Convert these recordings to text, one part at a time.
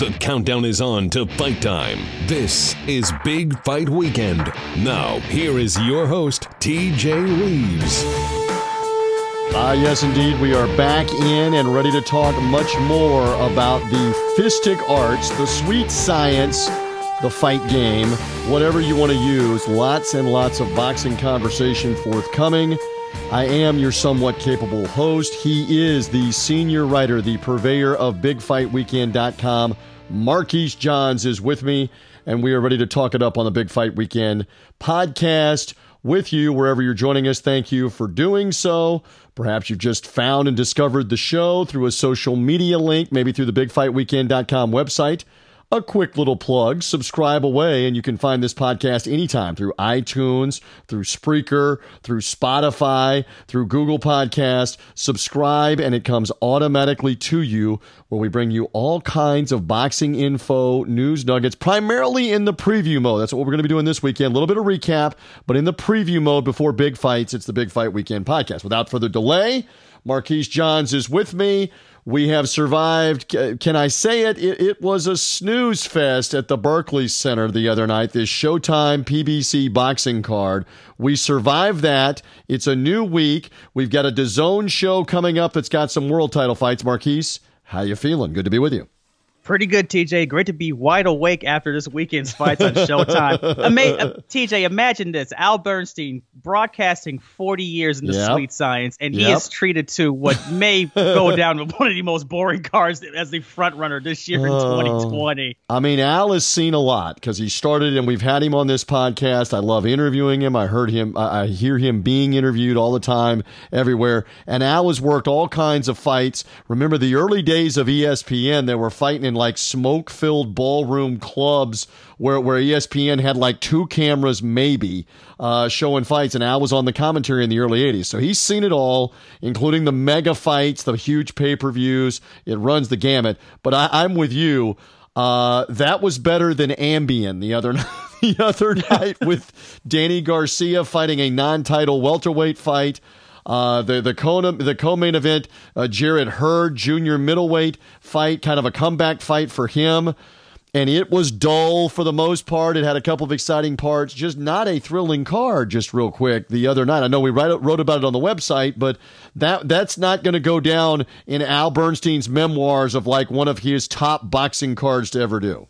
The countdown is on to fight time. This is Big Fight Weekend. Now, here is your host, TJ Reeves. Ah, yes, indeed. We are back in and ready to talk much more about the fistic arts, the sweet science, the fight game, whatever you want to use. Lots and lots of boxing conversation forthcoming. I am your somewhat capable host. He is the senior writer, the purveyor of BigFightWeekend.com. Marquise Johns is with me, and we are ready to talk it up on the Big Fight Weekend podcast with you wherever you're joining us. Thank you for doing so. Perhaps you've just found and discovered the show through a social media link, maybe through the BigFightWeekend.com website a quick little plug. Subscribe away and you can find this podcast anytime through itunes through spreaker through spotify through google podcast. Subscribe and it comes automatically to you where we bring you all kinds of boxing info news nuggets primarily in the preview mode. That's what we're going to be doing this weekend. A little bit of recap but in the preview mode before big fights it's the big fight weekend podcast. Without further delay marquise johns is with me we have survived. Can I say it? it? It was a snooze fest at the Barclays Center the other night. This Showtime PBC boxing card. We survived that. It's a new week. We've got a DAZN show coming up that's got some world title fights. Marquise, how you feeling? Good to be with you. Pretty good, TJ. Great to be wide awake after this weekend's fights on Showtime. Ama- uh, TJ, imagine this: Al Bernstein broadcasting 40 years in the yep. sweet science, and yep. he is treated to what may go down with one of the most boring cards as the front runner this year in uh, 2020. I mean, Al has seen a lot because he started, and we've had him on this podcast. I love interviewing him. I heard him. I hear him being interviewed all the time, everywhere. And Al has worked all kinds of fights. Remember the early days of ESPN? They were fighting in like smoke filled ballroom clubs where, where ESPN had like two cameras, maybe, uh, showing fights. And Al was on the commentary in the early 80s. So he's seen it all, including the mega fights, the huge pay per views. It runs the gamut. But I, I'm with you. Uh, that was better than Ambien the other night. the other night with Danny Garcia fighting a non-title welterweight fight. Uh, the the co the co-main event, uh, Jarrett Hurd Junior middleweight fight, kind of a comeback fight for him. And it was dull for the most part. It had a couple of exciting parts, just not a thrilling card. Just real quick, the other night, I know we write, wrote about it on the website, but that that's not going to go down in Al Bernstein's memoirs of like one of his top boxing cards to ever do.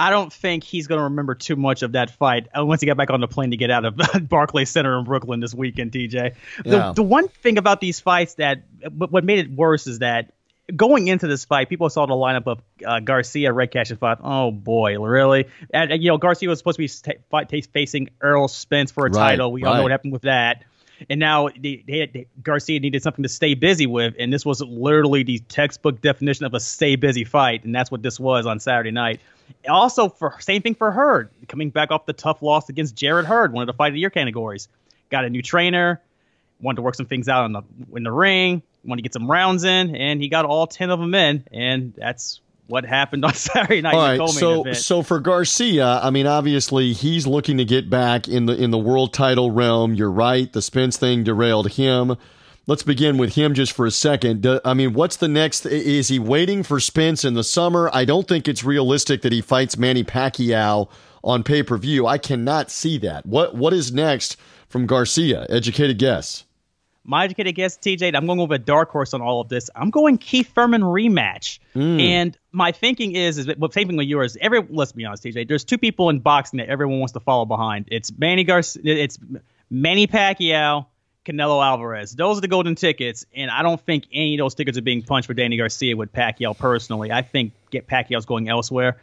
I don't think he's going to remember too much of that fight uh, once he got back on the plane to get out of Barclays Center in Brooklyn this weekend, DJ. The, yeah. the one thing about these fights that what made it worse is that going into this fight, people saw the lineup of uh, Garcia, Redkach, and thought, "Oh boy, really?" And, and, you know, Garcia was supposed to be t- t- facing Errol Spence for a right, title. We all know what happened with that. And now they, they had, they, Garcia needed something to stay busy with, and this was literally the textbook definition of a stay busy fight, and that's what this was on Saturday night. Also, for same thing for Hurd, coming back off the tough loss against Jared Hurd, one of the fight of the year categories. Got a new trainer, wanted to work some things out in the in the ring, wanted to get some rounds in, and he got all ten of them in, and that's what happened on Saturday night. All right, so so for Garcia, I mean, obviously he's looking to get back in the in the world title realm. You're right, the Spence thing derailed him. Let's begin with him just for a second. I mean, what's the next? Is he waiting for Spence in the summer? I don't think it's realistic that he fights Manny Pacquiao on pay per view. I cannot see that. What What is next from Garcia? Educated guess. My educated guess, TJ, I'm going with a dark horse on all of this. I'm going Keith Thurman rematch. Mm. And my thinking is, is well, same thing with yours. Every let's be honest, TJ. There's two people in boxing that everyone wants to follow behind. It's Manny Garcia. It's Manny Pacquiao Canelo Alvarez. Those are the golden tickets, and I don't think any of those tickets are being punched for Danny Garcia with Pacquiao personally. I think get Pacquiao's going elsewhere.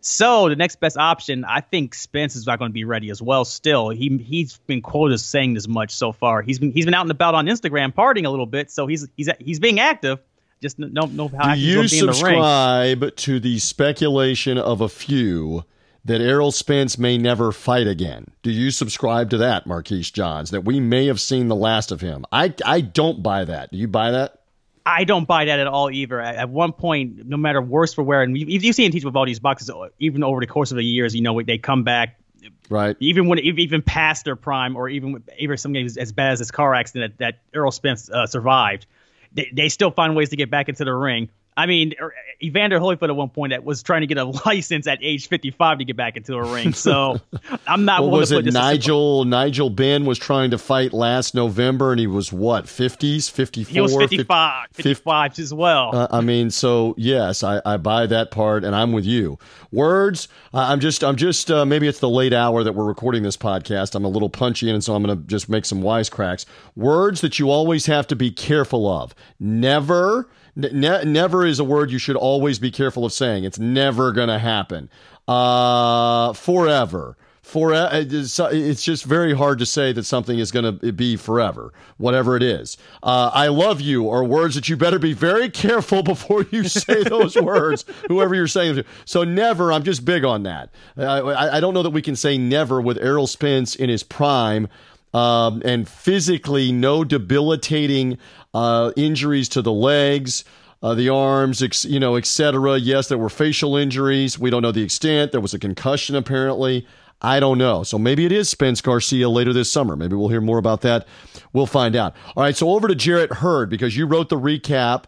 So the next best option, I think Spence is not going to be ready as well. Still, he he's been quoted as saying this much so far. He's been he's been out and about on Instagram partying a little bit, so he's he's he's being active. Just no no how Do you subscribe to the speculation of a few? that Errol Spence may never fight again. Do you subscribe to that, Marquise Johns, that we may have seen the last of him? I, I don't buy that. Do you buy that? I don't buy that at all either. At, one point, no matter worse for wear, and you've, you've seen teach with all these boxes, even over the course of the years, you know, they come back. Right. Even when even past their prime, or even even something as, as bad as this car accident that, that Errol Spence uh, survived, they, they still find ways to get back into the ring. I mean, er, Evander Holyfield at one point that was trying to get a license at age 55 to get back into a ring. So I'm not. What was it? Nigel Nigel Benn was trying to fight last November, and he was what 50s, 54. He was 55, 55 50, as well. Uh, I mean, so yes, I, I buy that part, and I'm with you. Words. I'm just. I'm just. Uh, maybe it's the late hour that we're recording this podcast. I'm a little punchy, and so I'm going to just make some wisecracks. Words that you always have to be careful of. Never Ne- never is a word you should always be careful of saying. It's never going to happen. Uh, forever. For uh, it's just very hard to say that something is going to be forever, whatever it is. Uh, I love you are words that you better be very careful before you say those words, whoever you're saying them to. So never. I'm just big on that. I, I don't know that we can say never with Errol Spence in his prime. Um, and physically no debilitating uh, injuries to the legs, uh, the arms, ex, you know, etc. Yes, there were facial injuries. We don't know the extent. There was a concussion apparently. I don't know. So maybe it is Spence Garcia later this summer. Maybe we'll hear more about that. We'll find out. All right. So over to Jarrett Hurd because you wrote the recap.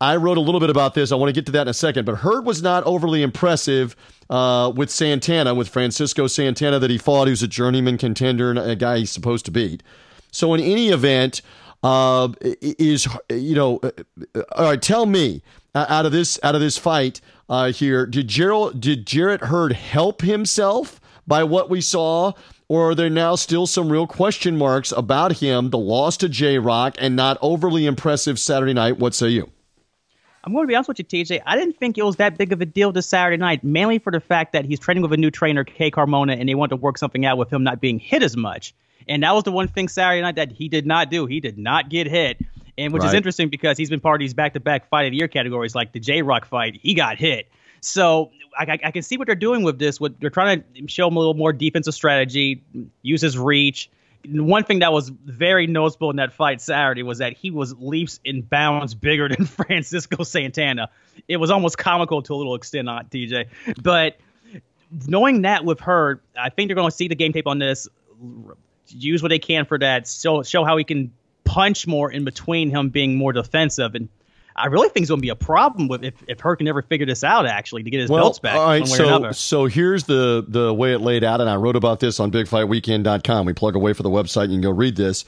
I wrote a little bit about this. I want to get to that in a second. But Hurd was not overly impressive uh, with Santana, with Francisco Santana that he fought. He was a journeyman contender and a guy he's supposed to beat. So in any event, uh, is you know, uh, uh, all right. Tell me uh, out of this out of this fight uh, here, did Gerald did Jarrett Hurd help himself by what we saw? Or are there now still some real question marks about him, the loss to J Rock, and not overly impressive Saturday night? What say you? I'm going to be honest with you, TJ. I didn't think it was that big of a deal this Saturday night, mainly for the fact that he's training with a new trainer, Kay Koroma, and they want to work something out with him not being hit as much. And that was the one thing Saturday night that he did not do. He did not get hit. And which right. is interesting because he's been part of these back to back fight of the year categories, like the J Rock fight. He got hit. So I, I, can see what they're doing with this. What they're trying to show him a little more defensive strategy, use his reach. One thing that was very noticeable in that fight Saturday was that he was leaps and bounds bigger than Francisco Santana. It was almost comical to a little extent, uh, not DJ. But knowing that with her, I think they're going to see the game tape on this use what they can for that. Show show how he can punch more in between him being more defensive. And I really think it's going to be a problem with if if Hurd can ever figure this out actually to get his well, belts back. All right, so so here's the the way it laid out, and I wrote about this on BigFightWeekend.com. We plug away for the website. You can go read this.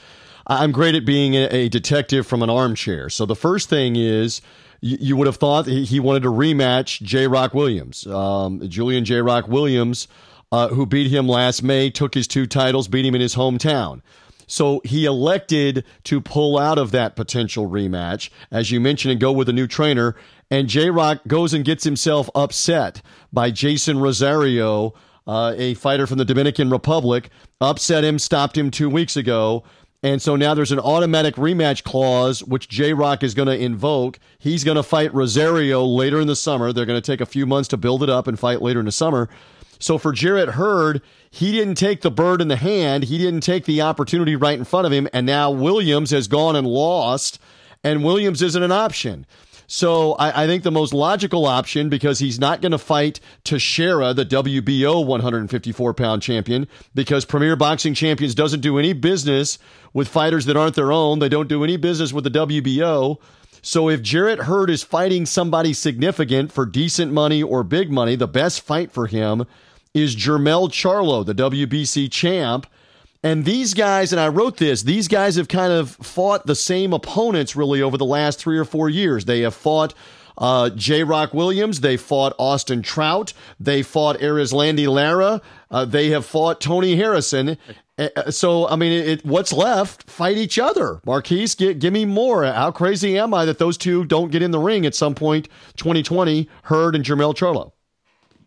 I'm great at being a, a detective from an armchair. So the first thing is you, would have thought he wanted to rematch J. Rock Williams, um, Julian J. Rock Williams uh, who beat him last May, took his two titles, beat him in his hometown. So he elected to pull out of that potential rematch, as you mentioned, and go with a new trainer. And J Rock goes and gets himself upset by Jeison Rosario, uh, a fighter from the Dominican Republic, upset him, stopped him two weeks ago. And so now there's an automatic rematch clause, which J Rock is going to invoke. He's going to fight Rosario later in the summer. They're going to take a few months to build it up and fight later in the summer. So for Jarrett Hurd, he didn't take the bird in the hand. He didn't take the opportunity right in front of him. And now Williams has gone and lost, and Williams isn't an option. So I, I, think the most logical option, because he's not going to fight Teixeira, the WBO 154 pound champion, because Premier Boxing Champions doesn't do any business with fighters that aren't their own. They don't do any business with the WBO. So if Jarrett Hurd is fighting somebody significant for decent money or big money, the best fight for him is Jermell Charlo, the WBC champ. And these guys, and I wrote this, these guys have kind of fought the same opponents really over the last three or four years. They have fought uh, J. Rock Williams. They fought Austin Trout. They fought Erislandy Lara. Uh, they have fought Tony Harrison. Uh, uh, so, I mean, it, what's left? Fight each other. Marquise, give, give me more. How crazy am I that those two don't get in the ring at some point 2020, Hurd and Jermell Charlo?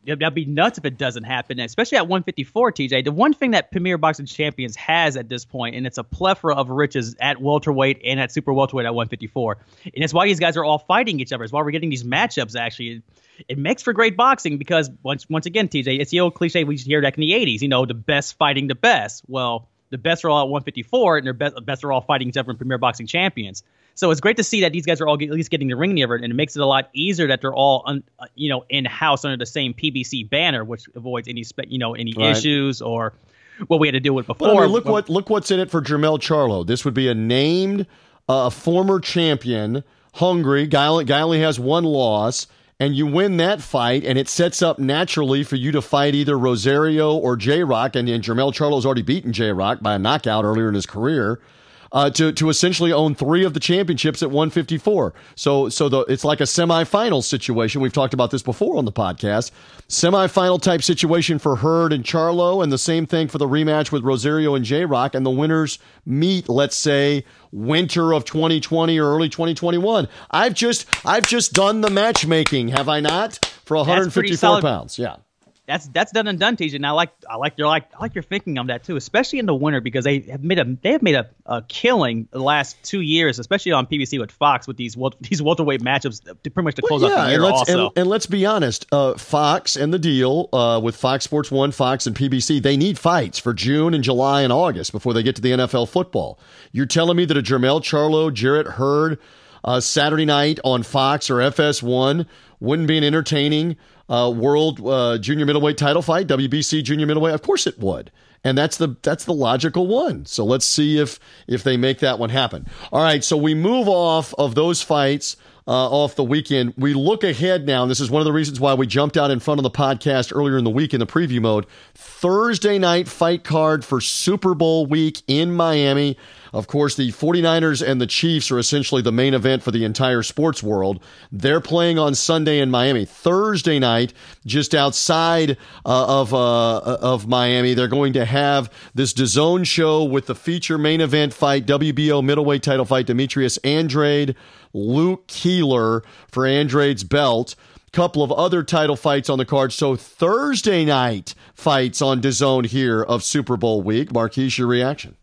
That'd be nuts if it doesn't happen, especially at 154, TJ. The one thing that Premier Boxing Champions has at this point, and it's a plethora of riches at welterweight and at super welterweight at 154, and it's why these guys are all fighting each other. It's why we're getting these matchups. Actually, it makes for great boxing because once once again, TJ, it's the old cliche we used to hear back in the 80s. You know, the best fighting the best. Well, the best are all at 154, and their best, best are all fighting each other in Premier Boxing Champions. So it's great to see that these guys are all at least getting the ring near it, and it makes it a lot easier that they're all, un, uh, you know, in house under the same PBC banner, which avoids any, you know, any right. issues or what we had to deal with before. Well, I mean, look what look what's in it for Jermell Charlo. This would be a named, uh, former champion, hungry guy. Guy only has one loss and you win that fight, and it sets up naturally for you to fight either Rosario or J Rock, and, and Jermell Charlo's already beaten J Rock by a knockout earlier in his career uh, to to essentially own three of the championships at 154. So so the it's like a semifinal situation. We've talked about this before on the podcast. Semifinal type situation for Hurd and Charlo, and the same thing for the rematch with Rosario and J Rock. And the winners meet, let's say, winter of 2020 or early 2021. I've just I've just done the matchmaking, have I not? For 154 pounds, yeah that's that's done and done, TJ. And I like I like your like I like your thinking on that too, especially in the winter because they have made a they have made a, a killing the last two years, especially on PBC with Fox with these these welterweight matchups to pretty much to close well, yeah, out the year. And let's, also. And, and let's be honest, uh, Fox and the deal uh, with Fox Sports One, Fox and PBC, they need fights for June and July and August before they get to the NFL football. You're telling me that a Jermell Charlo, Jarrett Hurd, uh, Saturday night on Fox or FS1 wouldn't be an entertaining uh, world uh, junior middleweight title fight, WBC junior middleweight? Of course it would. And that's the that's the logical one. So let's see if if they make that one happen. All right, so we move off of those fights uh, off the weekend. We look ahead now, and this is one of the reasons why we jumped out in front of the podcast earlier in the week in the preview mode. Thursday night fight card for Super Bowl week in Miami. Of course, the 49ers and the Chiefs are essentially the main event for the entire sports world. They're playing on Sunday in Miami. Thursday night, just outside uh, of uh, of Miami, they're going to have this DAZN show with the feature main event fight, WBO middleweight title fight, Demetrius Andrade, Luke Keeler for Andrade's belt couple of other title fights on the card. So Thursday night fights on DAZN here of Super Bowl week. Marquise, your reaction?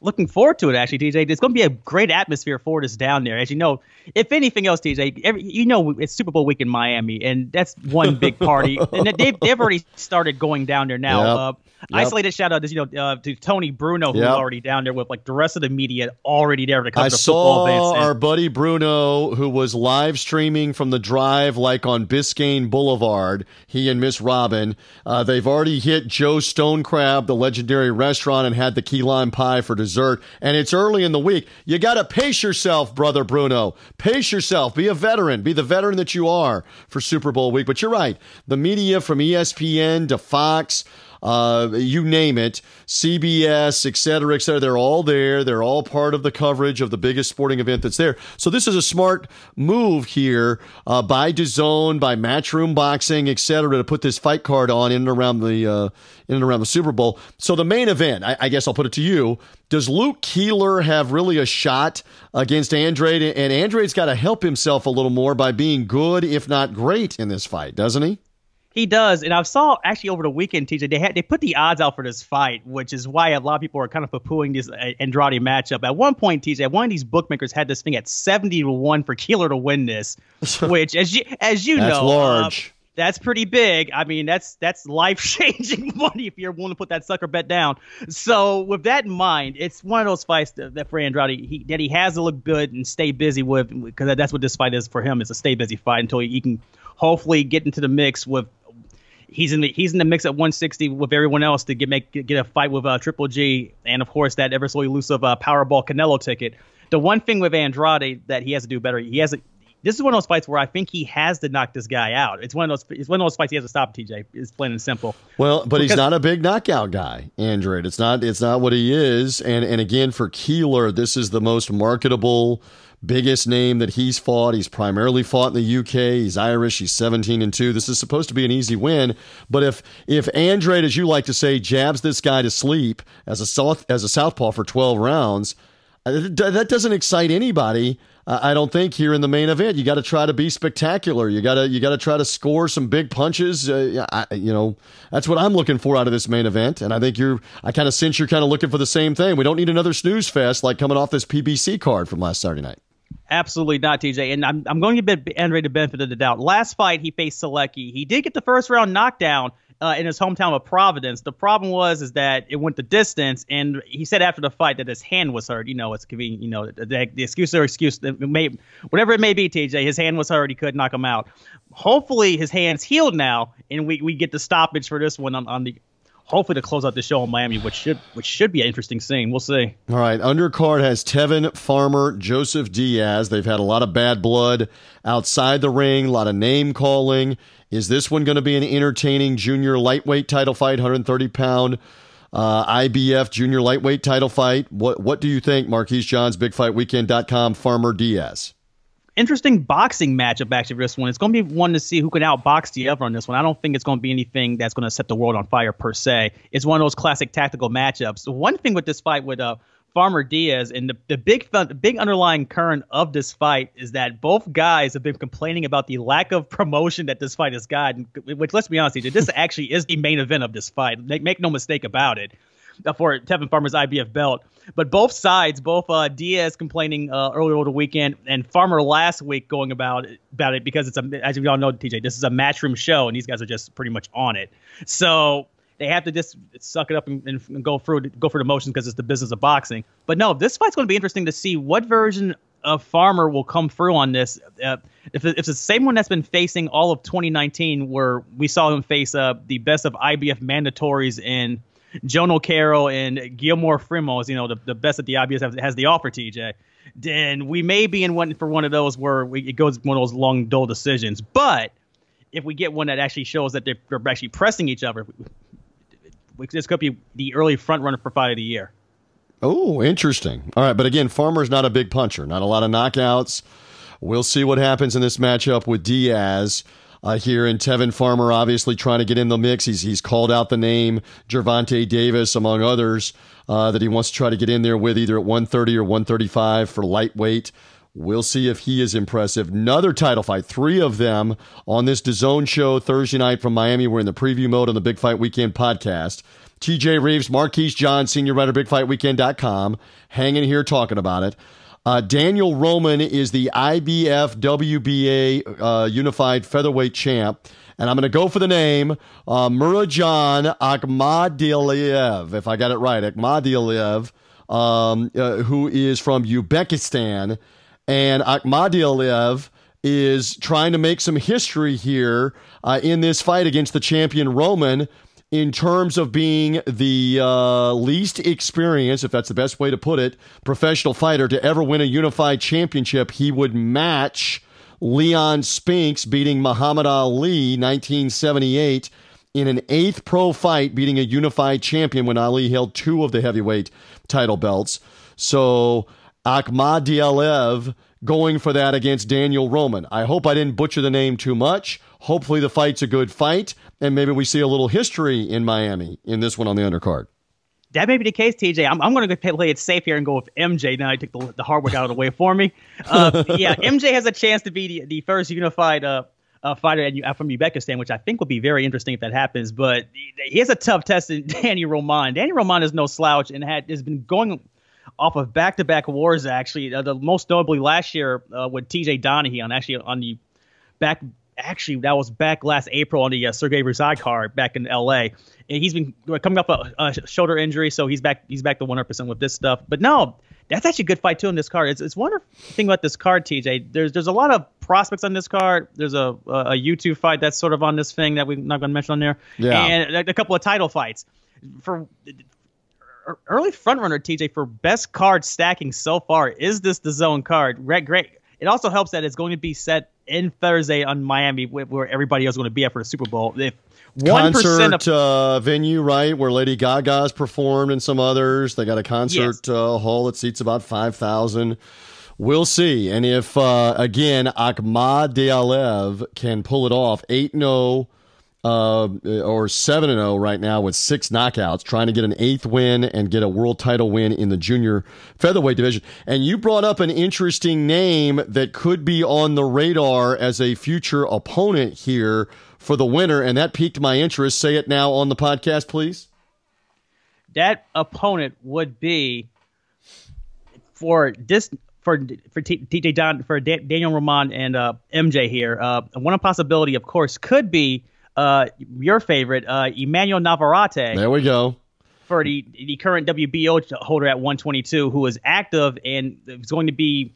Looking forward to it. Actually, TJ, it's going to be a great atmosphere for us down there. As you know, if anything else, TJ, every, you know it's Super Bowl week in Miami, and that's one big party. and they've they've already started going down there now. Yep. Uh, Yep. Isolated shout out to you know uh, to Tony Bruno who's yep. already down there with like the rest of the media already there to cover I the football saw our buddy Bruno who was live streaming from the drive like on Biscayne Boulevard. He and Miss Robin, uh, they've already hit Joe Stone Crab, the legendary restaurant, and had the key lime pie for dessert. And it's early in the week. You got to pace yourself, brother Bruno. Pace yourself. Be a veteran. Be the veteran that you are for Super Bowl week. But you're right. The media from ESPN to Fox uh, you name it, CBS, et cetera, et cetera. They're all there. They're all part of the coverage of the biggest sporting event that's there. So this is a smart move here uh, by DAZN, by Matchroom Boxing, et cetera, to put this fight card on in and around the uh, in and around the Super Bowl. So the main event, I, I guess I'll put it to you. Does Luke Keeler have really a shot against Andrade? And Andrade's got to help himself a little more by being good, if not great, in this fight, doesn't he? He does, and I saw actually over the weekend, TJ. They had they put the odds out for this fight, which is why a lot of people are kind of poo-pooing this uh, Andrade matchup. At one point, TJ, one of these bookmakers had this thing at seventy to one for Keeler to win this, which, as you as you that's know, large. Uh, that's pretty big. I mean, that's that's life changing money if you're willing to put that sucker bet down. So with that in mind, it's one of those fights that, that for Andrade he, that he has to look good and stay busy with because that's what this fight is for him It's a stay busy fight until he, he can hopefully get into the mix with he's in the he's in the mix at 160 with everyone else to get make get a fight with uh, Triple G, and of course that ever so elusive uh, Powerball Canelo ticket. The one thing with Andrade that he has to do better, he has a, this is one of those fights where I think he has to knock this guy out. It's one of those. It's one of those fights he has to stop. TJ It's plain and simple. Well, but because, he's not a big knockout guy, Andrade. It's not. It's not what he is. And and again for Keeler, this is the most marketable biggest name that he's fought. He's primarily fought in the UK. He's Irish. He's 17 and 2. This is supposed to be an easy win, but if if Andrade as you like to say jabs this guy to sleep as a south as a southpaw for 12 rounds, uh, that doesn't excite anybody. I don't think here in the main event you got to try to be spectacular. You got to you got to try to score some big punches. Uh, I, you know that's what I'm looking for out of this main event, and I think you're. I kind of sense you're kind of looking for the same thing. We don't need another snooze fest like coming off this PBC card from last Saturday night. Absolutely not, TJ. And I'm, I'm going to give Andre the benefit of the doubt. Last fight, he faced Sulecki. He did get the first round knockdown uh, in his hometown of Providence. The problem was is that it went the distance, and he said after the fight that his hand was hurt. You know, it's convenient. You know, the, the excuse or excuse, may, whatever it may be, TJ. His hand was hurt. He could knock him out. Hopefully, his hand's healed now, and we, we get the stoppage for this one on, on the hopefully to close out the show in Miami, which should which should be an interesting scene. We'll see. All right, undercard has Tevin Farmer, Joseph Diaz. They've had a lot of bad blood outside the ring, a lot of name calling. Is this one going to be an entertaining junior lightweight title fight, 130 pound uh, IBF junior lightweight title fight? What what do you think, Marquise Johns, BigFightWeekend.com, Farmer Diaz? Interesting boxing matchup actually for this one. It's going to be one to see who can outbox the other on this one. I don't think it's going to be anything that's going to set the world on fire per se. It's one of those classic tactical matchups. One thing with this fight with uh, Farmer Diaz and the, the big the big underlying current of this fight is that both guys have been complaining about the lack of promotion that this fight has gotten. Which let's be honest, this actually is the main event of this fight. Make, make no mistake about it. For Tevin Farmer's IBF belt. But both sides, both uh, Diaz complaining uh, earlier over the weekend and Farmer last week going about about it because it's a as we all know, TJ, this is a matchroom show and these guys are just pretty much on it. So they have to just suck it up and, and go through go for the motions because it's the business of boxing. But no, this fight's going to be interesting to see what version of Farmer will come through on this. Uh, if, if it's the same one that's been facing all of 2019, where we saw him face uh, the best of IBF mandatories in Jono Carroll and Guillaume Frenois, you know, the, the best that the obvious has, has the offer, TJ, then we may be in one for one of those where we, it goes one of those long, dull decisions. But if we get one that actually shows that they're, they're actually pressing each other, this could be the early front runner for fight of the year. Oh, interesting. All right, but again, Farmer's not a big puncher, not a lot of knockouts. We'll see what happens in this matchup with Diaz uh, here. And Tevin Farmer obviously trying to get in the mix. He's he's called out the name Gervonta Davis among others uh, that he wants to try to get in there with either at 130 or 135 for lightweight. We'll see if he is impressive. Another title fight, three of them on this DAZN show Thursday night from Miami. We're in the preview mode on the Big Fight Weekend podcast. TJ Reeves, Marquise John, senior writer, BigFightWeekend.com, hanging here talking about it. Uh, Daniel Roman is the IBF WBA uh, Unified Featherweight Champ. And I'm going to go for the name uh, Murodjon Akhmadaliev, if I got it right. Akhmadaliev, um, uh, who is from Uzbekistan. And Akhmadaliev is trying to make some history here uh, in this fight against the champion Roman in terms of being the uh, least experienced, if that's the best way to put it, professional fighter to ever win a unified championship. He would match Leon Spinks beating Muhammad Ali 1978 in an eighth pro fight, beating a unified champion when Ali held two of the heavyweight title belts. So Akhmadaliev going for that against Daniel Roman. I hope I didn't butcher the name too much. Hopefully, the fight's a good fight, and maybe we see a little history in Miami in this one on the undercard. That may be the case, TJ. I'm, I'm going to play it safe here and go with MJ. Now I took the, the hard work out of the way for me. Uh, yeah, MJ has a chance to be the, the first unified uh, uh, fighter at, from Uzbekistan, which I think would be very interesting if that happens. But he has a tough test in Danny Roman. Danny Roman is no slouch and had has been going off of back-to-back wars. Actually, uh, the most notably last year uh, with T.J. Doheny on actually on the back. Actually, that was back last April on the uh, Sergey card back in L.A. And he's been coming up a, a shoulder injury, so he's back. He's back to 100 percent with this stuff. But no, that's actually a good fight too in this card. It's it's one thing about this card, TJ. There's there's a lot of prospects on this card. There's a a YouTube fight that's sort of on this thing that we're not going to mention on there, yeah. and a, a couple of title fights. For early frontrunner TJ for best card stacking so far is this DAZN card. Red great. It also helps that it's going to be set in Thursday on Miami, where everybody else is going to be at for the Super Bowl. If one concert of, uh, venue, right, where Lady Gaga's performed and some others, they got a concert yes. uh, hall that seats about five thousand. We'll see, and if uh, again Akhmadaliev can pull it off, eight zero oh uh, or 7 0 right now with six knockouts, trying to get an eighth win and get a world title win in the junior featherweight division. And you brought up an interesting name that could be on the radar as a future opponent here for the winner, and that piqued my interest. Say it now on the podcast, please. That opponent would be for this for for TJ Don for Daniel Ramon and uh, MJ here. Uh, one possibility, of course, could be uh, your favorite, uh, Emmanuel Navarrete. There we go. For the the current WBO holder at 122, who is active and is going to be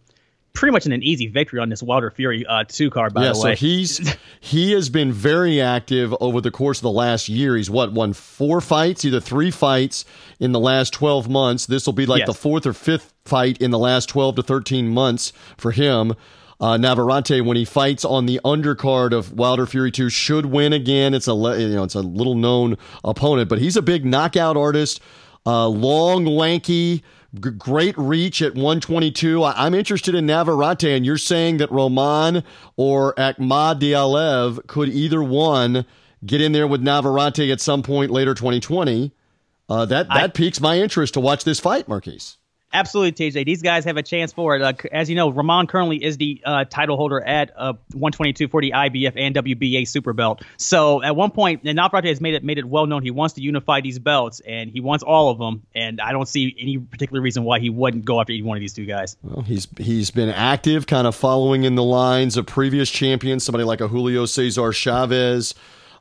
pretty much in an easy victory on this Wilder Fury uh, two card. By yeah, the way, so he's he has been very active over the course of the last year. He's what won four fights, either three fights in the last twelve months. This will be like yes. the fourth or fifth fight in the last twelve to thirteen months for him. Uh, Navarrete, when he fights on the undercard of Wilder Fury 2, should win again. It's a you know it's a little known opponent, but he's a big knockout artist, uh, long, lanky, G- great reach at 122. I- am interested in Navarrete, and you're saying that Roman or Akhmadaliev could either one get in there with Navarrete at some point later 2020. Uh, that that I, piques my interest to watch this fight, Marquise. Absolutely, TJ. These guys have a chance for it. Uh, as you know, Ramon currently is the uh, title holder at uh, 122 for the IBF and WBA super belt. So at one point, and Navarrete has made it made it well known he wants to unify these belts, and he wants all of them. And I don't see any particular reason why he wouldn't go after either one of these two guys. Well, he's he's been active, kind of following in the lines of previous champions, somebody like a Julio Cesar Chavez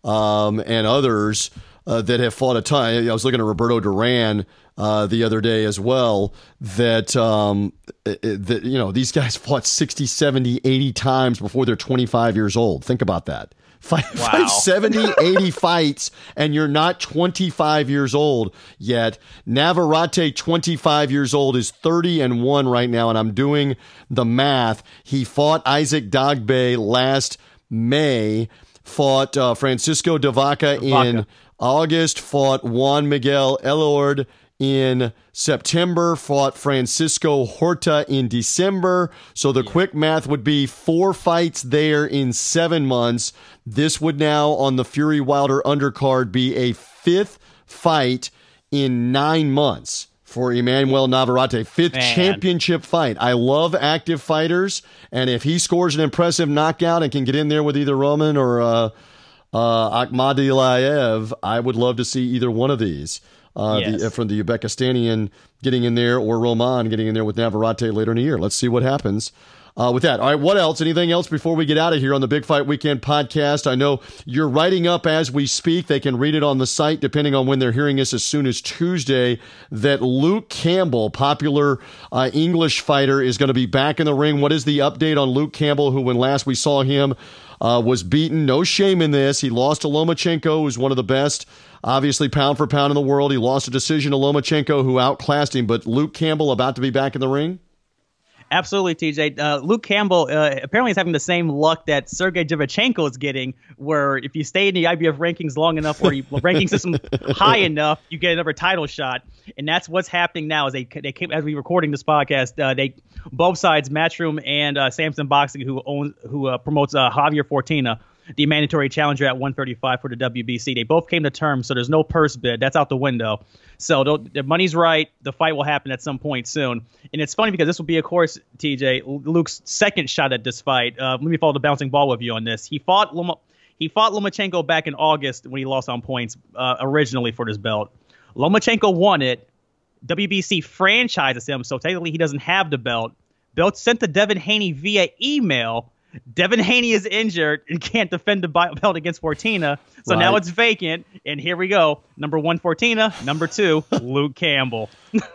um, and others uh, that have fought a ton. I was looking at Roberto Duran uh, the other day as well that um, that you know these guys fought 60 70 80 times before they're 25 years old. Think about that. Fight, wow. fight 70 80 fights and you're not 25 years old yet. Navarrete 25 years old is 30 and 1 right now and i'm doing the math. He fought isaac dogboe last may fought uh, francisco De Vaca in august fought juan miguel Elorde in September, fought Francisco Horta in December. So the yeah. quick math would be four fights there in seven months. This would now, on the Fury Wilder undercard, be a fifth fight in nine months for Emmanuel Navarrete. Fifth Man. championship fight. I love active fighters. And if he scores an impressive knockout and can get in there with either Roman or uh, uh, Akhmadaliev, I would love to see either one of these uh, yes. the, from the Uzbekistanian getting in there or Roman getting in there with Navarrete later in the year. Let's see what happens. Uh, with that. All right, what else? Anything else before we get out of here on the Big Fight Weekend podcast? I know you're writing up as we speak. They can read it on the site depending on when they're hearing us as soon as Tuesday. That Luke Campbell, popular uh, English fighter, is going to be back in the ring. What is the update on Luke Campbell, who when last we saw him uh, was beaten? No shame in this. He lost to Lomachenko, who's one of the best obviously pound for pound in the world. He lost a decision to Lomachenko, who outclassed him. But Luke Campbell about to be back in the ring. Absolutely, TJ. Uh, Luke Campbell uh, apparently is having the same luck that Sergey Derevyanchenko is getting, where if you stay in the IBF rankings long enough or you, ranking system high enough, you get another title shot. And that's what's happening now. As they they came as we recording this podcast, uh, they both sides, Matchroom and uh, Sampson Boxing, who owns who uh, promotes uh, Javier Fortuna the mandatory challenger at 135 for the WBC. They both came to terms, so there's no purse bid. That's out the window. So the money's right. The fight will happen at some point soon. And it's funny because this will be, of course, TJ Luke's second shot at this fight. Uh, let me follow the bouncing ball with you on this. He fought Loma, he fought Lomachenko back in August when he lost on points uh, originally for this belt. Lomachenko won it. WBC franchises him, so technically he doesn't have the belt. Belt sent to Devin Haney via email Devin Haney is injured and can't defend the belt against Fortuna. So right. now it's vacant. And here we go. Number one, Fortuna. Number two, Luke Campbell.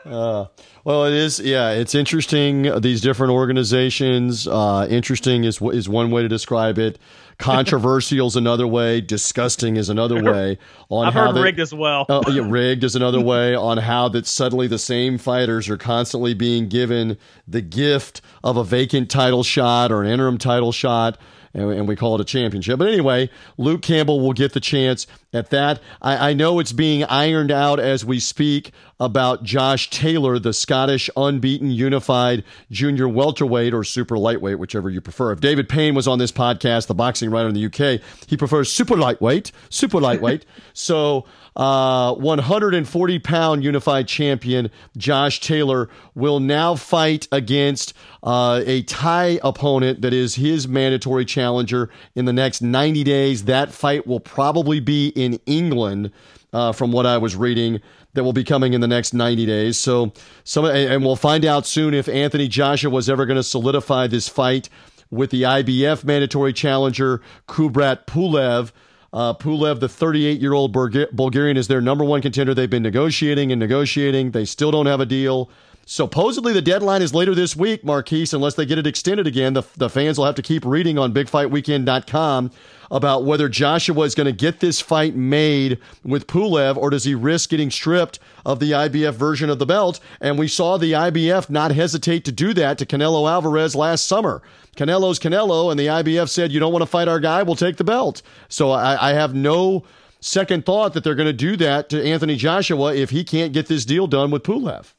uh, well, it is. Yeah, it's interesting. These different organizations. Uh, interesting is is one way to describe it. Controversial is another way. Disgusting is another way. On I've how heard they, rigged as well. uh, yeah, rigged is another way. On how that suddenly the same fighters are constantly being given the gift of a vacant title shot or an interim title shot and, and we call it a championship. But anyway, Luke Campbell will get the chance at that. I, I know it's being ironed out as we speak about Josh Taylor, the Scottish unbeaten unified junior welterweight or super lightweight, whichever you prefer. If David Payne was on this podcast, the boxing writer in the UK, he prefers super lightweight, super lightweight. so uh, 140 pound unified champion Josh Taylor will now fight against uh, a Thai opponent that is his mandatory challenger in the next 90 days. That fight will probably be in England, uh, from what I was reading. That will be coming in the next 90 days. So, some, and we'll find out soon if Anthony Joshua was ever going to solidify this fight with the IBF mandatory challenger Kubrat Pulev. Uh, Pulev, the 38 year old Bulgarian, is their number one contender. They've been negotiating and negotiating. They still don't have a deal. Supposedly the deadline is later this week, Marquise, unless they get it extended again. The, the fans will have to keep reading on bigfightweekend.com about whether Joshua is going to get this fight made with Pulev or does he risk getting stripped of the IBF version of the belt. And we saw the IBF not hesitate to do that to Canelo Alvarez last summer. Canelo's Canelo, and the IBF said, You don't want to fight our guy, we'll take the belt. So I, I have no second thought that they're going to do that to Anthony Joshua if he can't get this deal done with Pulev.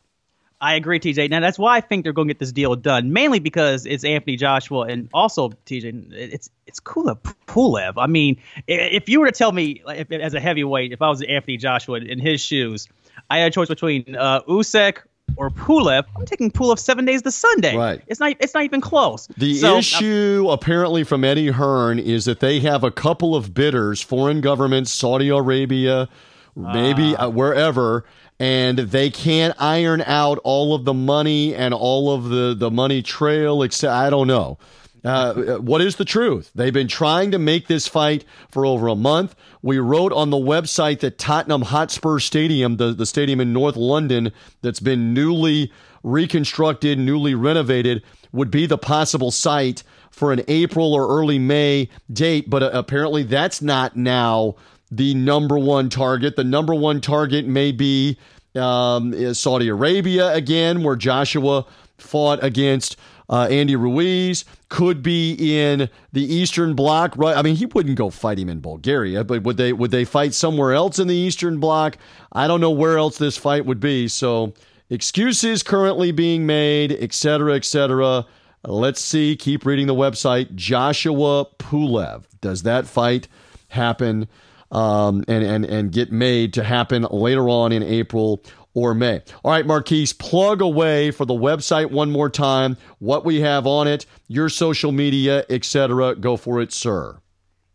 I agree, TJ. Now that's why I think they're going to get this deal done, mainly because it's Anthony Joshua and also TJ. It's it's Kubrat Pulev. I mean, if you were to tell me if, as a heavyweight, if I was Anthony Joshua in his shoes, I had a choice between uh, Usyk or Pulev. I'm taking Pulev seven days to Sunday. Right. It's not. It's not even close. The so, issue uh, apparently from Eddie Hearn is that they have a couple of bidders, foreign governments, Saudi Arabia, maybe uh, wherever and they can't iron out all of the money and all of the, the money trail, except I don't know. Uh, what is the truth? They've been trying to make this fight for over a month. We wrote on the website that Tottenham Hotspur Stadium, the, the stadium in North London that's been newly reconstructed, newly renovated, would be the possible site for an April or early May date. But uh, apparently that's not now the number one target. The number one target may be um, Saudi Arabia again, where Joshua fought against uh, Andy Ruiz. Could be in the Eastern Bloc. Right? I mean, he wouldn't go fight him in Bulgaria, but would they? Would they fight somewhere else in the Eastern Bloc? I don't know where else this fight would be. So excuses currently being made, etc., etc. Let's see. Keep reading the website. Joshua Pulev. Does that fight happen? Um, and, and, and get made to happen later on in April or May. All right, Marquise, plug away for the website one more time, what we have on it, your social media, etc. Go for it, sir.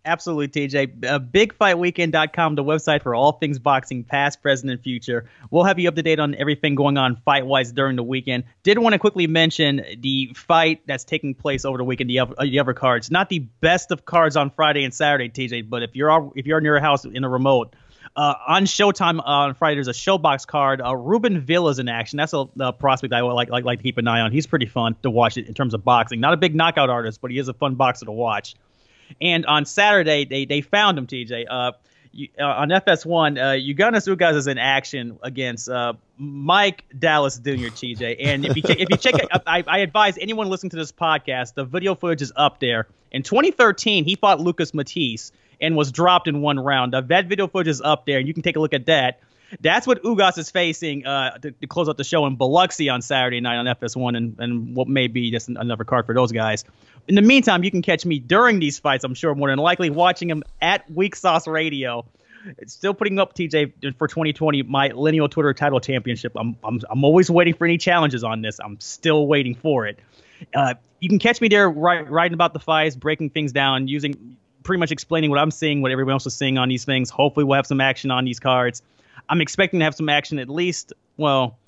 Absolutely, TJ. Uh, BigFightWeekend.com, the website for all things boxing, past, present, and future. We'll have you up to date on everything going on fight wise during the weekend. Did want to quickly mention the fight that's taking place over the weekend, the other, the other cards. Not the best of cards on Friday and Saturday, TJ, but if you're if you're near a house in a remote, uh, on Showtime on Friday, there's a Showbox card. Uh, Ruben Villa's in action. That's a, a, prospect I like, like like to keep an eye on. He's pretty fun to watch in terms of boxing. Not a big knockout artist, but he is a fun boxer to watch. And on Saturday, they they found him, TJ. Uh, you, uh, on FS1, uh, Yordenis Ugas is in action against uh, Mike Dallas Jr. TJ. And if you if you check I, I advise anyone listening to this podcast, the video footage is up there. In 2013, he fought Lucas Matthysse and was dropped in one round. Uh, that video footage is up there, and you can take a look at that. That's what Ugas is facing uh, to, to, close out the show in Biloxi on Saturday night on FS1, and, and what may be just another card for those guys. In the meantime, you can catch me during these fights. I'm sure more than likely watching them at Weak Sauce Radio. Still putting up TJ for 2020 my lineal Twitter title championship. I'm I'm I'm always waiting for any challenges on this. I'm still waiting for it. Uh, you can catch me there writing about the fights, breaking things down, using pretty much explaining what I'm seeing, what everyone else is seeing on these things. Hopefully, we'll have some action on these cards. I'm expecting to have some action at least. Well,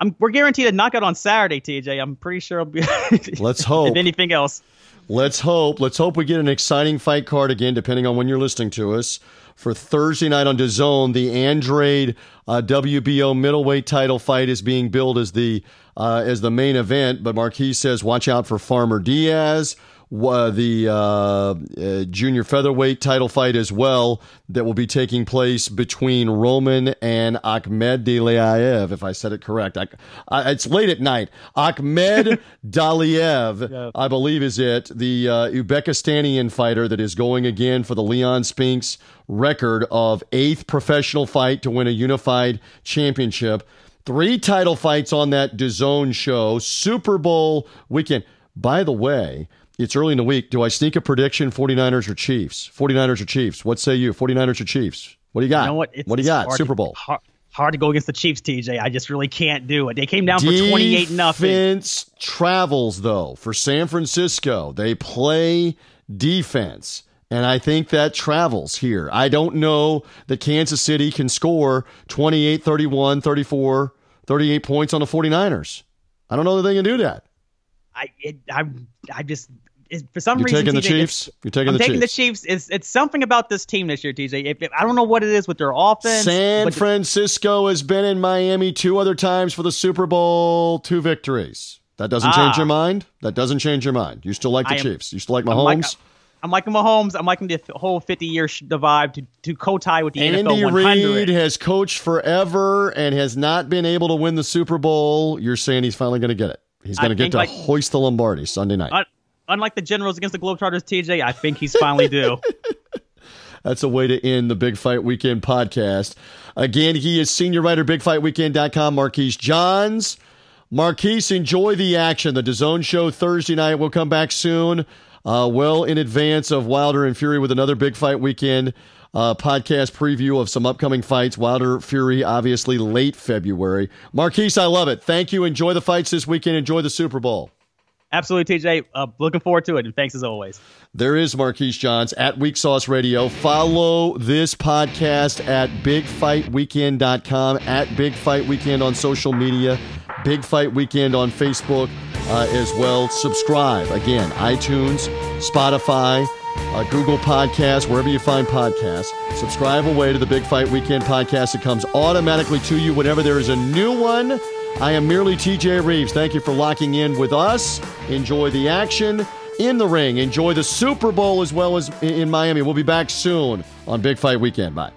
I'm, we're guaranteed a knockout on Saturday, TJ. I'm pretty sure. I'll be Let's hope. if anything else. Let's hope. Let's hope we get an exciting fight card again, depending on when you're listening to us. For Thursday night on DAZN, the Andrade uh, WBO middleweight title fight is being billed as the uh, as the main event. But Marquis says, watch out for Farmer Diaz the uh, uh, junior featherweight title fight as well that will be taking place between Roman and Ahmed Daliev, if I said it correct. I, I, it's late at night. Ahmed Daliev, yeah. I believe, is it, the uh, Uzbekistanian fighter that is going again for the Leon Spinks record of eighth professional fight to win a unified championship. Three title fights on that DAZN show, Super Bowl weekend. By the way, it's early in the week. Do I sneak a prediction 49ers or Chiefs? 49ers or Chiefs? What say you? 49ers or Chiefs? What do you got? You know what? It's, what do you got? Super Bowl. Hard, hard, to go against the Chiefs, TJ. I just really can't do it. They came down Defense for 28 nothing. Defense travels though for San Francisco. They play defense. And I think that travels here. I don't know that Kansas City can score 28, 31, 34, 38 points on the 49ers. I don't know that they can do that. I it, I I just for some You're reason, taking the TJ, Chiefs. You're taking I'm the taking Chiefs. the Chiefs. It's it's something about this team this year, TJ. If, if- I don't know what it is with their offense. San Francisco has been in Miami two other times for the Super Bowl, two victories. That doesn't change Ah. your mind. That doesn't change your mind. You still like the am- Chiefs. You still like I'm like- Mahomes. I'm liking Mahomes. I'm liking the whole 50 year vibe to to co-tie with the Andy NFL 100. Reid has coached forever and has not been able to win the Super Bowl. You're saying he's finally going to get it. He's going to get to like- hoist the Lombardi Sunday night. Unlike the Generals against the Globetrotters, TJ, I think he's finally due. That's a way to end the Big Fight Weekend podcast. Again, he is senior writer, bigfightweekend.com, Marquise Johns. Marquise, enjoy the action. The DAZN show Thursday night will come back soon, uh, well in advance of Wilder and Fury with another Big Fight Weekend uh, podcast preview of some upcoming fights. Wilder, Fury, obviously late February. Marquise, I love it. Thank you. Enjoy the fights this weekend. Enjoy the Super Bowl. Absolutely, TJ. Uh, looking forward to it, and thanks as always. There is Marquise Johns at Weak Sauce Radio. Follow this podcast at bigfightweekend.com, at Big Fight Weekend on social media, Big Fight Weekend on Facebook uh, as well. Subscribe. Again, iTunes, Spotify, uh, Google Podcasts, wherever you find podcasts. Subscribe away to the Big Fight Weekend podcast. It comes automatically to you whenever there is a new one. I am merely TJ Reeves. Thank you for locking in with us. Enjoy the action in the ring. Enjoy the Super Bowl as well as in Miami. We'll be back soon on Big Fight Weekend. Bye.